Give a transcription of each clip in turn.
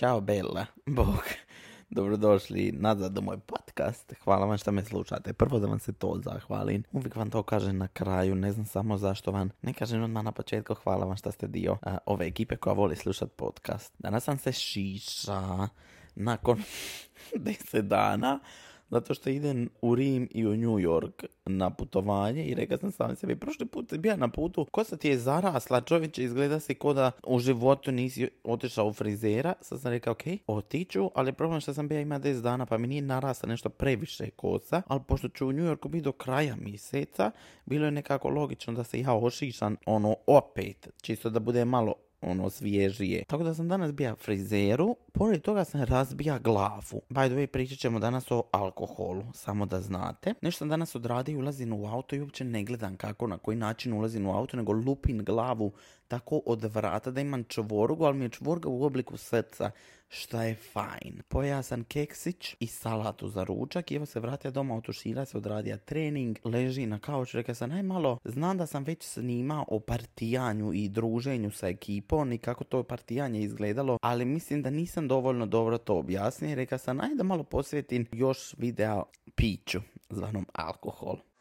Ćao Bella, Bog. Dobrodošli nazad u moj podcast. Hvala vam što me slušate. Prvo da vam se to zahvalim. Uvijek vam to kažem na kraju. Ne znam samo zašto vam ne kažem odmah na početku. Hvala vam što ste dio a, ove ekipe koja voli slušati podcast. Danas sam se šiša nakon 10 dana zato što idem u Rim i u New York na putovanje i rekao sam sam sebi, prošli put bio na putu, kosa ti je zarasla, čovječe, izgleda se ko da u životu nisi otišao u frizera. Sad sam rekao, ok, otiću, ali problem što sam bio ima 10 dana, pa mi nije narasla nešto previše kosa, ali pošto ću u New Yorku biti do kraja mjeseca, bilo je nekako logično da se ja ošišam ono opet, čisto da bude malo ono svježije. Tako da sam danas bija frizeru, pored toga sam razbija glavu. By the way, pričat ćemo danas o alkoholu, samo da znate. Nešto sam danas odradio, ulazim u auto i uopće ne gledam kako, na koji način ulazim u auto, nego lupin glavu tako od vrata da imam čvorgu, ali mi je čvorga u obliku srca, šta je fajn. Pojao sam keksić i salatu za ručak i evo se vratio doma, otušira se, odradio trening, leži na kauču, rekao sam, aj malo, znam da sam već snimao o partijanju i druženju sa ekipom i kako to partijanje izgledalo, ali mislim da nisam dovoljno dobro to objasnio. Rekao sam, ajde da malo posvetim još videa piću, zvanom alkohol.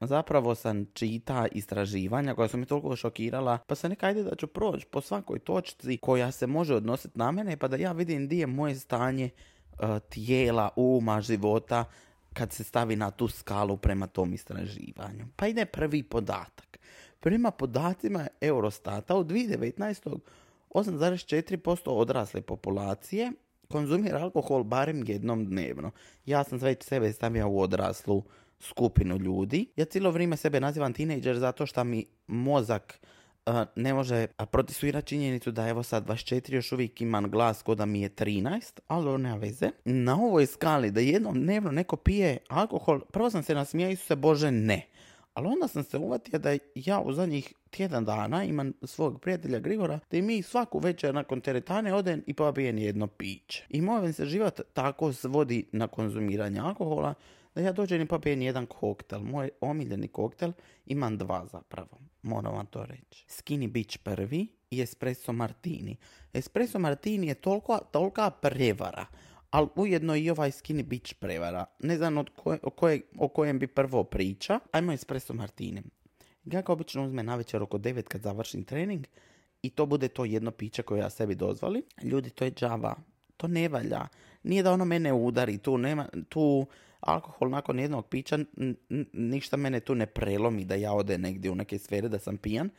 Zapravo sam čita istraživanja koja su mi toliko šokirala, pa sam neka ajde da ću proći po svakoj točci koja se može odnositi na mene, pa da ja vidim gdje je moje stanje uh, tijela, uma, života, kad se stavi na tu skalu prema tom istraživanju. Pa ide prvi podatak. Prema podacima Eurostata u 2019. 8,4% odrasle populacije konzumira alkohol barem jednom dnevno. Ja sam već sebe stavio u odraslu skupinu ljudi. Ja cijelo vrijeme sebe nazivam tinejdžer zato što mi mozak uh, ne može protisvirati činjenicu da evo sad 24 još uvijek imam glas ko da mi je 13, ali ovo nema veze. Na ovoj skali da jednom dnevno neko pije alkohol, prvo sam se nasmijao se Bože ne. Ali onda sam se uvatio da ja u zadnjih tjedan dana imam svog prijatelja Grigora, da mi svaku večer nakon teretane odem i pobijem jedno piće. I moj se život tako svodi na konzumiranje alkohola, da ja dođem i popijem jedan koktel. Moj omiljeni koktel imam dva zapravo. Moram vam to reći. Skinny Beach prvi i Espresso Martini. Espresso Martini je toliko, tolika prevara, ali ujedno i ovaj Skinny Beach prevara. Ne znam od koje, o, koje, o kojem bi prvo priča. Ajmo Espresso Martini. Ja ga obično uzmem na večer oko 9 kad završim trening i to bude to jedno piće koje ja sebi dozvoli. Ljudi, to je džava. To ne valja. Nije da ono mene udari. Tu nema, tu alkohol nakon jednog pića ništa mene tu ne prelomi da ja ode negdje u neke sfere da sam pijan,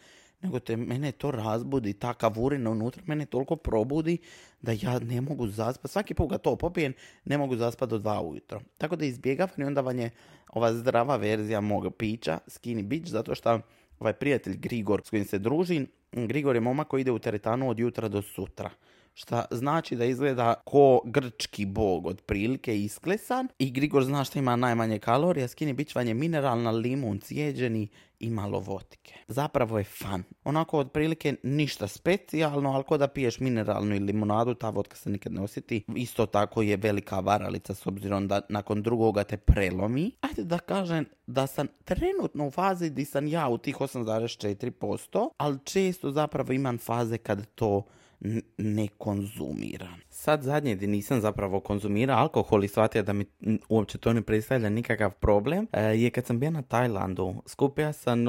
nego te mene to razbudi, ta kavurina unutra mene toliko probudi da ja ne mogu zaspati. Svaki put ga to popijem, ne mogu zaspati do dva ujutro. Tako da izbjegavam i onda vam je ova zdrava verzija mog pića, Skinny Beach, zato što ovaj prijatelj Grigor s kojim se družim, Grigor je momak koji ide u teretanu od jutra do sutra šta znači da izgleda ko grčki bog otprilike isklesan i Grigor zna što ima najmanje kalorija, skini bićvanje mineralna, limun, cijeđeni i malo votike. Zapravo je fan. Onako otprilike ništa specijalno, ali ko da piješ mineralnu ili limonadu, ta vodka se nikad ne osjeti. Isto tako je velika varalica s obzirom da nakon drugoga te prelomi. Ajde da kažem da sam trenutno u fazi di sam ja u tih 8,4%, ali često zapravo imam faze kad to ne konzumiram. Sad zadnje di nisam zapravo konzumirao alkohol i shvatio da mi uopće to ne predstavlja nikakav problem e, je kad sam bio na Tajlandu. Skupio sam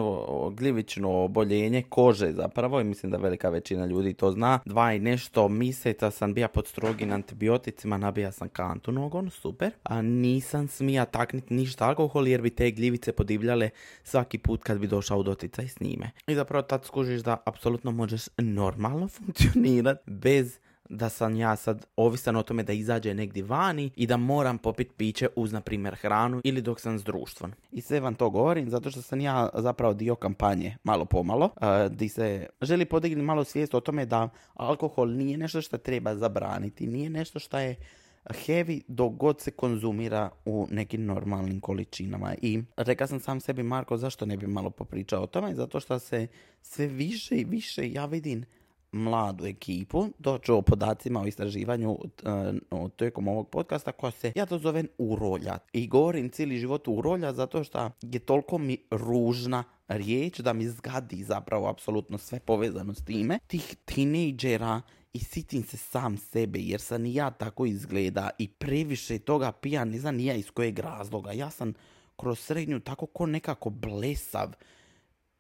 gljivično oboljenje kože zapravo i mislim da velika većina ljudi to zna. Dva i nešto mjeseca sam bio pod strogim antibioticima, nabija sam kantu nogon, super. A nisam smija taknit ništa alkohol jer bi te gljivice podivljale svaki put kad bi došao u doticaj s njime. I zapravo tad skužiš da apsolutno možeš normalno funkcionirati bez da sam ja sad ovisan o tome da izađe negdje vani i da moram popit piće uz, na primjer, hranu ili dok sam s društvom. I sve vam to govorim zato što sam ja zapravo dio kampanje, malo pomalo, uh, di se želi podignuti malo svijest o tome da alkohol nije nešto što treba zabraniti, nije nešto što je heavy dok god se konzumira u nekim normalnim količinama. I rekao sam sam sebi, Marko, zašto ne bi malo popričao o tome? Zato što se sve više i više ja vidim mladu ekipu, doću o podacima o istraživanju uh, tijekom ovog podcasta koja se, ja to zovem urolja. I govorim cijeli život urolja zato što je toliko mi ružna riječ da mi zgadi zapravo apsolutno sve povezano s time. Tih tinejdžera i sitim se sam sebe jer sam i ja tako izgleda i previše toga pijan, ne znam ja iz kojeg razloga. Ja sam kroz srednju tako ko nekako blesav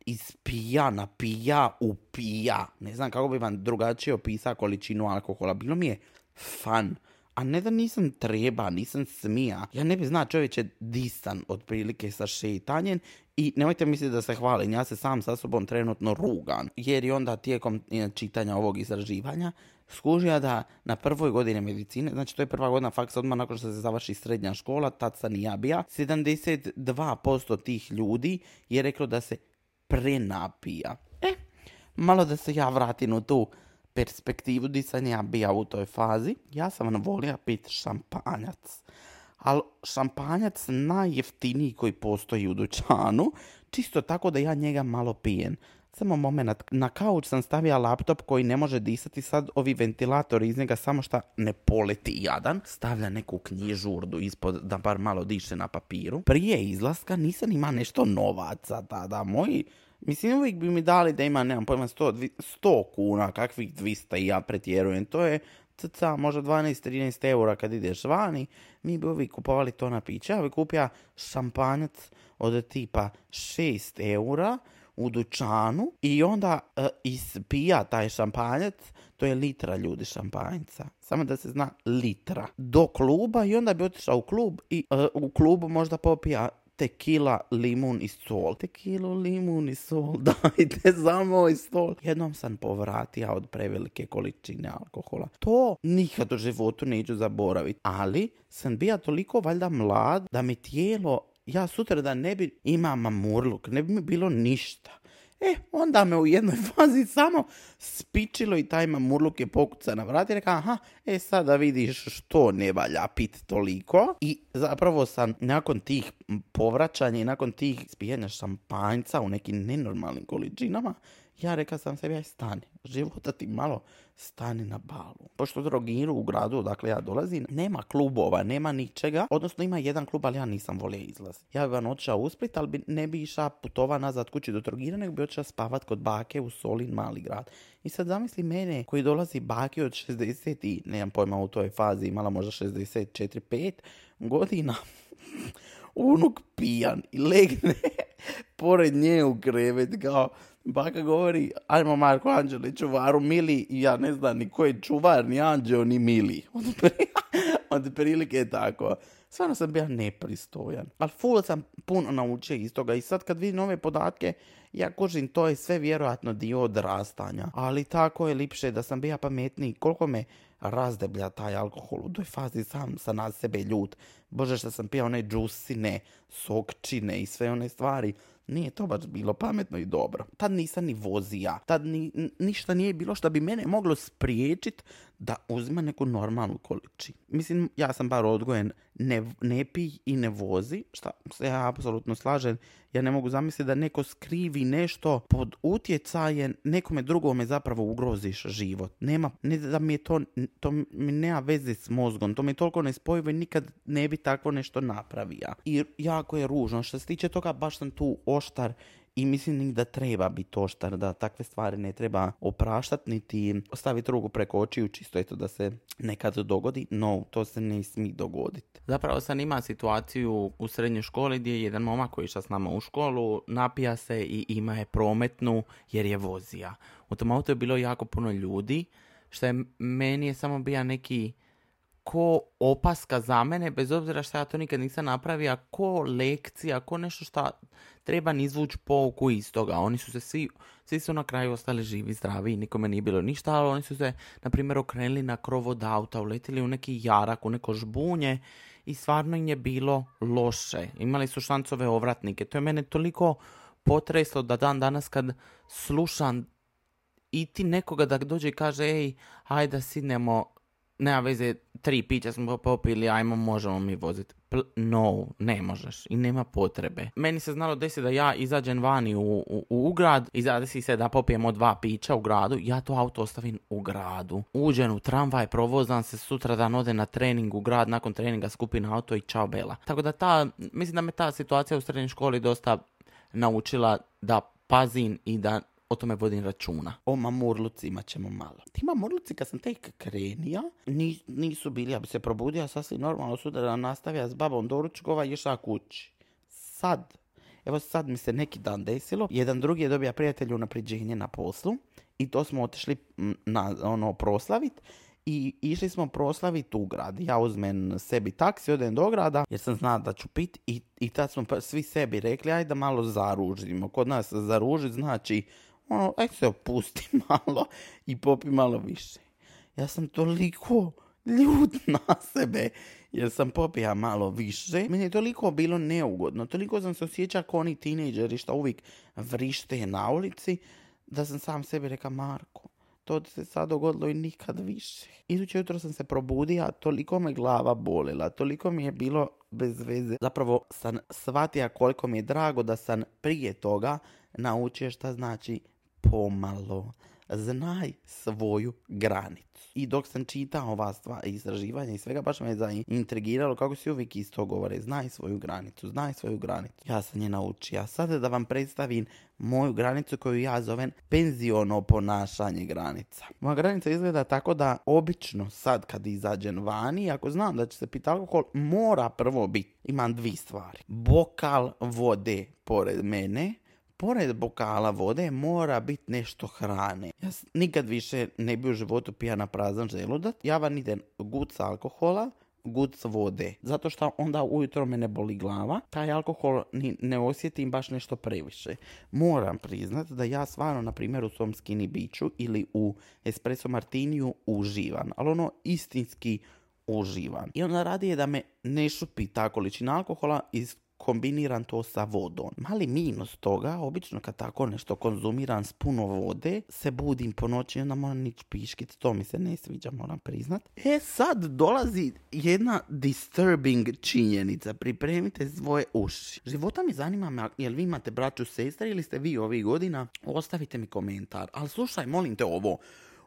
iz pijana, pija u pija. Ne znam kako bi vam drugačije opisao količinu alkohola. Bilo mi je fan. A ne da nisam treba, nisam smija. Ja ne bi znao čovječe disan otprilike sa šetanjem i nemojte misliti da se hvalim, ja se sam sa sobom trenutno rugan. Jer i onda tijekom e, čitanja ovog istraživanja skužio da na prvoj godini medicine, znači to je prva godina faksa odmah nakon što se završi srednja škola, tad sam i ja bija, 72% tih ljudi je reklo da se prenapija. E, malo da se ja vratim u tu perspektivu di sam ja bija u toj fazi. Ja sam vam volio pit šampanjac. Ali šampanjac najjeftiniji koji postoji u dućanu, čisto tako da ja njega malo pijem. Samo moment, na kauč sam stavio laptop koji ne može disati, sad ovi ventilatori iz njega samo šta ne poleti jadan. Stavlja neku knjižurdu ispod da bar malo diše na papiru. Prije izlaska nisam ima nešto novaca tada. Moji Mislim, uvijek bi mi dali da ima, nemam pojma, 100, 100 kuna, kakvih 200 i ja pretjerujem. To je cca, možda 12-13 eura kad ideš vani. Mi bi uvijek kupovali to na piće. Ja bi kupio šampanjac od tipa 6 eura u dućanu i onda uh, ispija taj šampanjac, to je litra ljudi šampanjca. Samo da se zna litra. Do kluba i onda bi otišao u klub i uh, u klubu možda popija tekila, limun i sol. Tekilu, limun i sol, dajte za moj stol. Jednom sam povratio od prevelike količine alkohola. To nikad u životu neću zaboraviti. Ali sam bio toliko valjda mlad da mi tijelo ja sutra da ne bi imao mamurluk, ne bi mi bilo ništa. E, onda me u jednoj fazi samo spičilo i taj mamurluk je pokuca na vrat i rekao, aha, e sada vidiš što ne valja pit toliko. I zapravo sam nakon tih povraćanja i nakon tih spijanja šampanjca u nekim nenormalnim količinama, ja rekao sam sebi, aj stani, života ti malo stani na balu. Pošto drogiru u gradu odakle ja dolazim, nema klubova, nema ničega, odnosno ima jedan klub, ali ja nisam volio izlaz. Ja bi vam otišao u Split, ali ne bi išao putova nazad kući do Trogira, nego bi otišao spavat kod bake u Solin, mali grad. I sad zamisli mene koji dolazi bake od 60 i, nemam pojma u toj fazi, imala možda 64-5 godina, unuk pijan i legne pored nje u krevet kao Baka govori, ajmo Marko Anđeli čuvaru Mili i ja ne znam ni ko je čuvar, ni Anđeo, ni Mili. Od prilike je tako. Stvarno sam bio nepristojan. Ali full sam puno naučio iz toga i sad kad vidim ove podatke, ja kužim to je sve vjerojatno dio odrastanja. Ali tako je lipše da sam bio pametniji. Koliko me razdeblja taj alkohol. U toj fazi sam sa na sebe ljut. Bože što sam pio one džusine, sokčine i sve one stvari. Nije to baš bilo pametno i dobro. Tad nisam ni vozija. Tad ni, ništa nije bilo što bi mene moglo spriječiti da uzme neku normalnu količinu. Mislim, ja sam bar odgojen ne, ne pij i ne vozi, šta se ja apsolutno slažem. Ja ne mogu zamisliti da neko skrivi nešto pod utjecajem nekome drugome zapravo ugroziš život. Nema, ne da mi je to, to mi nema veze s mozgom, to mi je toliko nespojivo i nikad ne bi takvo nešto napravio. I jako je ružno. Što se tiče toga, baš sam tu oštar i mislim da treba biti oštar, da takve stvari ne treba opraštati, niti staviti ruku preko očiju, čisto eto da se nekad dogodi, no to se ne smije dogoditi. Zapravo sam ima situaciju u srednjoj školi gdje je jedan momak koji išao s nama u školu, napija se i ima je prometnu jer je vozija. U tom auto je bilo jako puno ljudi, što je meni je samo bio neki ko opaska za mene, bez obzira što ja to nikad nisam napravio, ko lekcija, ko nešto što treba izvući pouku iz toga. Oni su se svi, svi su na kraju ostali živi, zdravi i nikome nije bilo ništa, ali oni su se, na primjer, okrenuli na krov od auta, uletili u neki jarak, u neko žbunje i stvarno im je bilo loše. Imali su šancove ovratnike. To je mene toliko potreslo da dan danas kad slušam i ti nekoga da dođe i kaže ej, hajde da sidnemo nema veze, tri pića smo popili, ajmo, možemo mi voziti. No, ne možeš i nema potrebe. Meni se znalo desiti da ja izađem vani u, u, u grad se da popijemo dva pića u gradu, ja to auto ostavim u gradu. Uđem u tramvaj, provozam se sutra dan ode na trening u grad, nakon treninga skupina auto i čao bela. Tako da ta, mislim da me ta situacija u srednjoj školi dosta naučila da pazim i da o tome vodim računa. O mamurluci imat ćemo malo. Ti mamurluci kad sam tek krenija, nisu bili, ja bi se probudio sasvim normalno sutra nastavija s babom doručkova i išla kući. Sad, evo sad mi se neki dan desilo, jedan drugi je dobija prijatelju napriđenje na poslu i to smo otišli na ono proslavit i išli smo proslaviti u grad. Ja uzmem sebi taksi, odem do grada jer sam znao da ću pit i, i tad smo svi sebi rekli ajde da malo zaružimo. Kod nas zaružiti znači ono, aj se opusti malo i popi malo više. Ja sam toliko ljud na sebe jer sam popija malo više. Meni je toliko bilo neugodno, toliko sam se osjećao kao oni tinejdžeri što uvijek vrište na ulici, da sam sam sebi rekao, Marko, to se sad dogodilo i nikad više. Iduće jutro sam se probudio, toliko me glava bolila, toliko mi je bilo bez veze. Zapravo sam shvatio koliko mi je drago da sam prije toga naučio šta znači pomalo. Znaj svoju granicu. I dok sam čitao ova stva, istraživanja i svega, baš me zaintrigiralo kako se uvijek isto govore. Znaj svoju granicu, znaj svoju granicu. Ja sam je naučio. Sada da vam predstavim moju granicu koju ja zovem penziono ponašanje granica. Moja granica izgleda tako da obično sad kad izađem vani, ako znam da će se piti alkohol, mora prvo biti. Imam dvi stvari. Bokal vode pored mene, pored bokala vode mora biti nešto hrane. Ja nikad više ne bi u životu pija na prazan želudac. Ja vam idem guc alkohola, guc vode. Zato što onda ujutro me ne boli glava. Taj alkohol ni, ne osjetim baš nešto previše. Moram priznat da ja stvarno, na primjer, u svom skinny biću ili u espresso martiniju uživam. Ali ono istinski uživam. I onda radi je da me ne šupi ta količina alkohola iz kombiniram to sa vodom. Mali minus toga, obično kad tako nešto konzumiram s puno vode, se budim po noći i onda moram nić piškit, to mi se ne sviđa, moram priznat. E sad dolazi jedna disturbing činjenica, pripremite svoje uši. Života mi zanima jel vi imate braću sestre ili ste vi ovih godina, ostavite mi komentar. Ali slušaj, molim te ovo,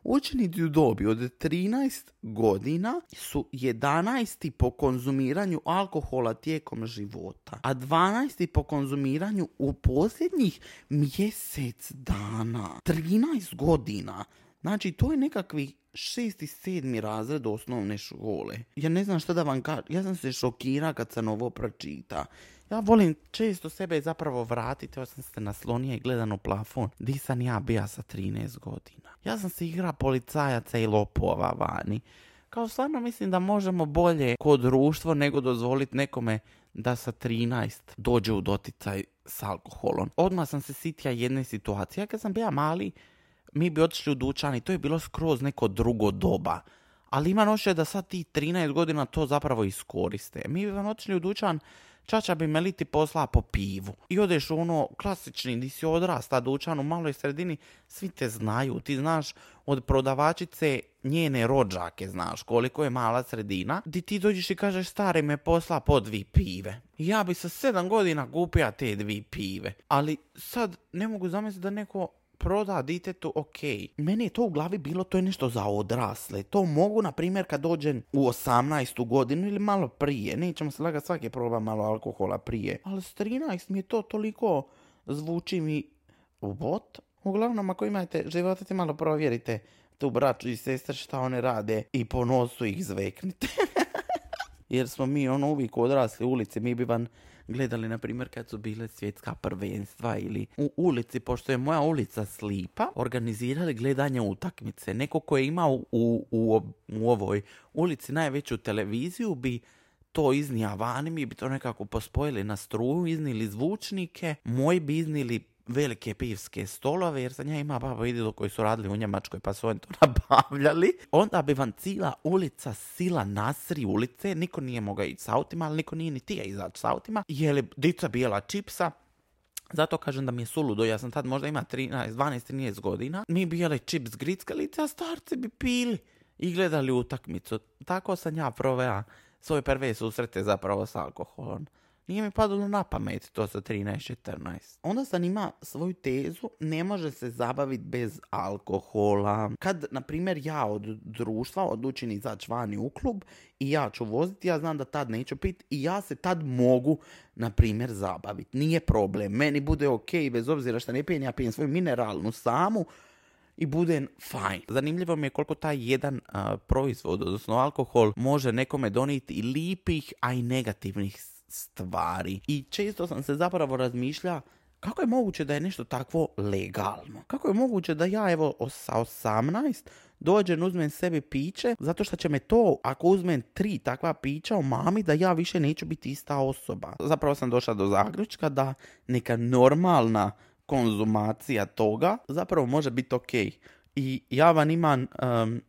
Učenici u dobi od 13 godina su 11. po konzumiranju alkohola tijekom života, a 12. po konzumiranju u posljednjih mjesec dana. 13 godina. Znači, to je nekakvi šesti, sedmi razred osnovne škole. Ja ne znam što da vam kažem. Ja sam se šokira kad sam ovo pročita. Ja volim često sebe zapravo vratiti, ja sam se naslonio i gledan u plafon. Di sam ja bija sa 13 godina? Ja sam se igra policajaca i lopova vani. Kao stvarno mislim da možemo bolje kod društvo nego dozvoliti nekome da sa 13 dođe u doticaj s alkoholom. Odmah sam se sitija jedne situacije. Kad sam bija mali, mi bi otišli u dućan i to je bilo skroz neko drugo doba. Ali ima noće da sad ti 13 godina to zapravo iskoriste. Mi bi vam otišli u dućan čača bi me liti posla po pivu. I odeš u ono klasični, di si odrasta dućan u maloj sredini, svi te znaju. Ti znaš od prodavačice njene rođake, znaš koliko je mala sredina, di ti dođeš i kažeš stari me posla po dvi pive. Ja bi sa sedam godina kupio te dvi pive. Ali sad ne mogu zamisliti da neko proda ditetu, ok. Meni je to u glavi bilo, to je nešto za odrasle. To mogu, na primjer, kad dođem u 18. godinu ili malo prije. Nećemo se lagati, svaki proba malo alkohola prije. Ali s 13 mi je to toliko zvuči mi what? Uglavnom, ako imate životate, malo provjerite tu braću i sestre šta one rade i po nosu ih zveknite. Jer smo mi ono uvijek odrasli u ulici, mi bi vam gledali, na primjer, kad su bile svjetska prvenstva ili u ulici, pošto je moja ulica slipa, organizirali gledanje utakmice. Neko ko je imao u, u, u ovoj ulici najveću televiziju bi to iznija vani, mi bi to nekako pospojili na struju, iznili zvučnike, moji bi iznili velike pivske stolove, jer sam ja ima baba i koji su radili u Njemačkoj pa su oni to nabavljali. Onda bi vam cijela ulica sila nasri ulice, niko nije mogao ići s autima, ali niko nije ni tija izaći s autima. Jeli dica bijela čipsa, zato kažem da mi je suludo, ja sam tad možda ima 13, 12, 13 godina. Mi bi jeli čips grickalice, a starci bi pili. i gledali utakmicu. Tako sam ja proveo svoje prve susrete zapravo s alkoholom. Nije mi padalo na pamet to sa 13-14. Onda sam ima svoju tezu, ne može se zabaviti bez alkohola. Kad, na primjer, ja od društva odlučim izaći vani u klub i ja ću voziti, ja znam da tad neću pit i ja se tad mogu, na primjer, zabaviti. Nije problem. Meni bude ok, bez obzira što ne pijem, ja pijem svoju mineralnu samu, i bude fajn. Zanimljivo mi je koliko taj jedan proizvod, odnosno alkohol, može nekome donijeti i lipih, a i negativnih stvari. I često sam se zapravo razmišlja kako je moguće da je nešto takvo legalno? Kako je moguće da ja evo sa 18 dođem, uzmem sebi piće, zato što će me to, ako uzmem tri takva pića, mami da ja više neću biti ista osoba. Zapravo sam došla do zaključka da neka normalna konzumacija toga zapravo može biti ok. I ja vam imam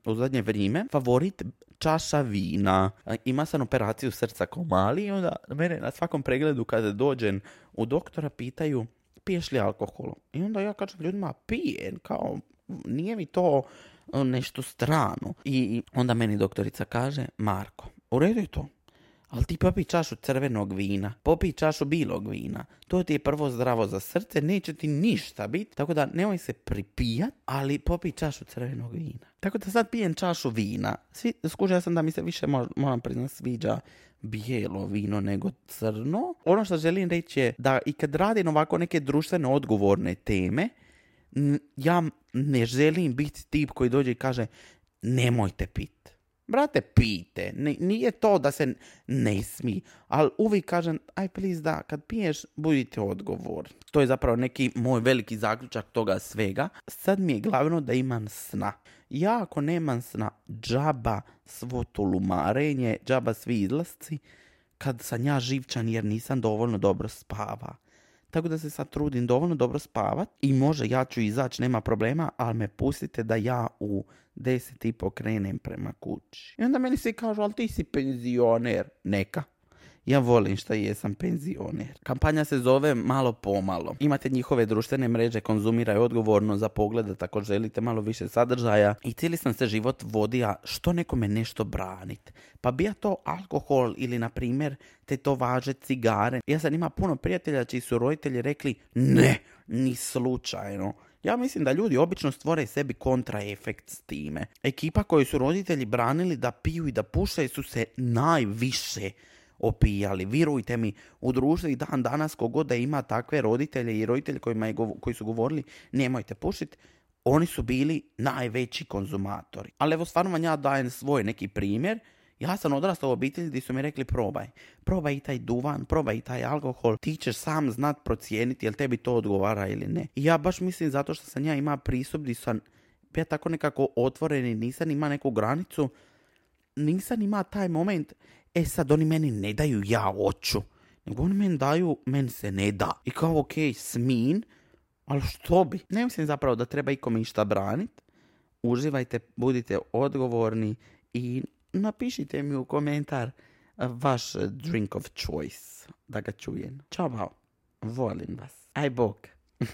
u zadnje vrijeme favorit čaša vina. Ima sam operaciju srca ko mali i onda mene na svakom pregledu kada dođem u doktora pitaju piješ li alkohol? I onda ja kažem ljudima pijem, kao nije mi to nešto strano. I onda meni doktorica kaže Marko, u redu je to, ali ti popi čašu crvenog vina, popi čašu bilog vina. To ti je prvo zdravo za srce, neće ti ništa biti. Tako da nemoj se pripijat, ali popi čašu crvenog vina. Tako da sad pijem čašu vina. Svi, skužio sam da mi se više, moram priznat, sviđa bijelo vino nego crno. Ono što želim reći je da i kad radim ovako neke društveno odgovorne teme, ja ne želim biti tip koji dođe i kaže nemojte pit. Brate, pijte. nije to da se ne smije. Ali uvijek kažem, aj please da, kad piješ, budite odgovorni. To je zapravo neki moj veliki zaključak toga svega. Sad mi je glavno da imam sna. Ja ako nemam sna, džaba svo tulumarenje, džaba svi izlasci, kad sam ja živčan jer nisam dovoljno dobro spava. Tako da se sad trudim dovoljno dobro spavat i može ja ću izaći, nema problema, ali me pustite da ja u deset i pokrenem prema kući. I onda meni se kažu, ali ti si penzioner. Neka. Ja volim šta jesam penzioner. Kampanja se zove Malo pomalo. Imate njihove društvene mreže, konzumiraj odgovorno za pogled ako želite malo više sadržaja. I cijeli sam se život vodio što nekome nešto branit. Pa bija to alkohol ili na primjer te to važe cigare. Ja sam ima puno prijatelja čiji su roditelji rekli ne, ni slučajno. Ja mislim da ljudi obično stvore sebi kontraefekt s time. Ekipa koju su roditelji branili da piju i da pušaju su se najviše opijali. Virujte mi, u društvu i dan danas kogod da ima takve roditelje i roditelji kojima je, koji su govorili nemojte pušiti, oni su bili najveći konzumatori. Ali evo stvarno vam ja dajem svoj neki primjer. Ja sam odrastao u obitelji gdje su mi rekli probaj. Probaj i taj duvan, probaj i taj alkohol. Ti ćeš sam znat procijeniti jel tebi to odgovara ili ne. I ja baš mislim zato što sam ja ima pristup gdje sam ja tako nekako otvoren i nisam ima neku granicu. Nisam ima taj moment E sad oni meni ne daju ja oču, nego oni meni daju, meni se ne da. I kao ok, smin, ali što bi? Ne mislim zapravo da treba ikome išta branit. Uživajte, budite odgovorni i napišite mi u komentar vaš drink of choice da ga čujem. Ćao, Volim vas. Aj bok.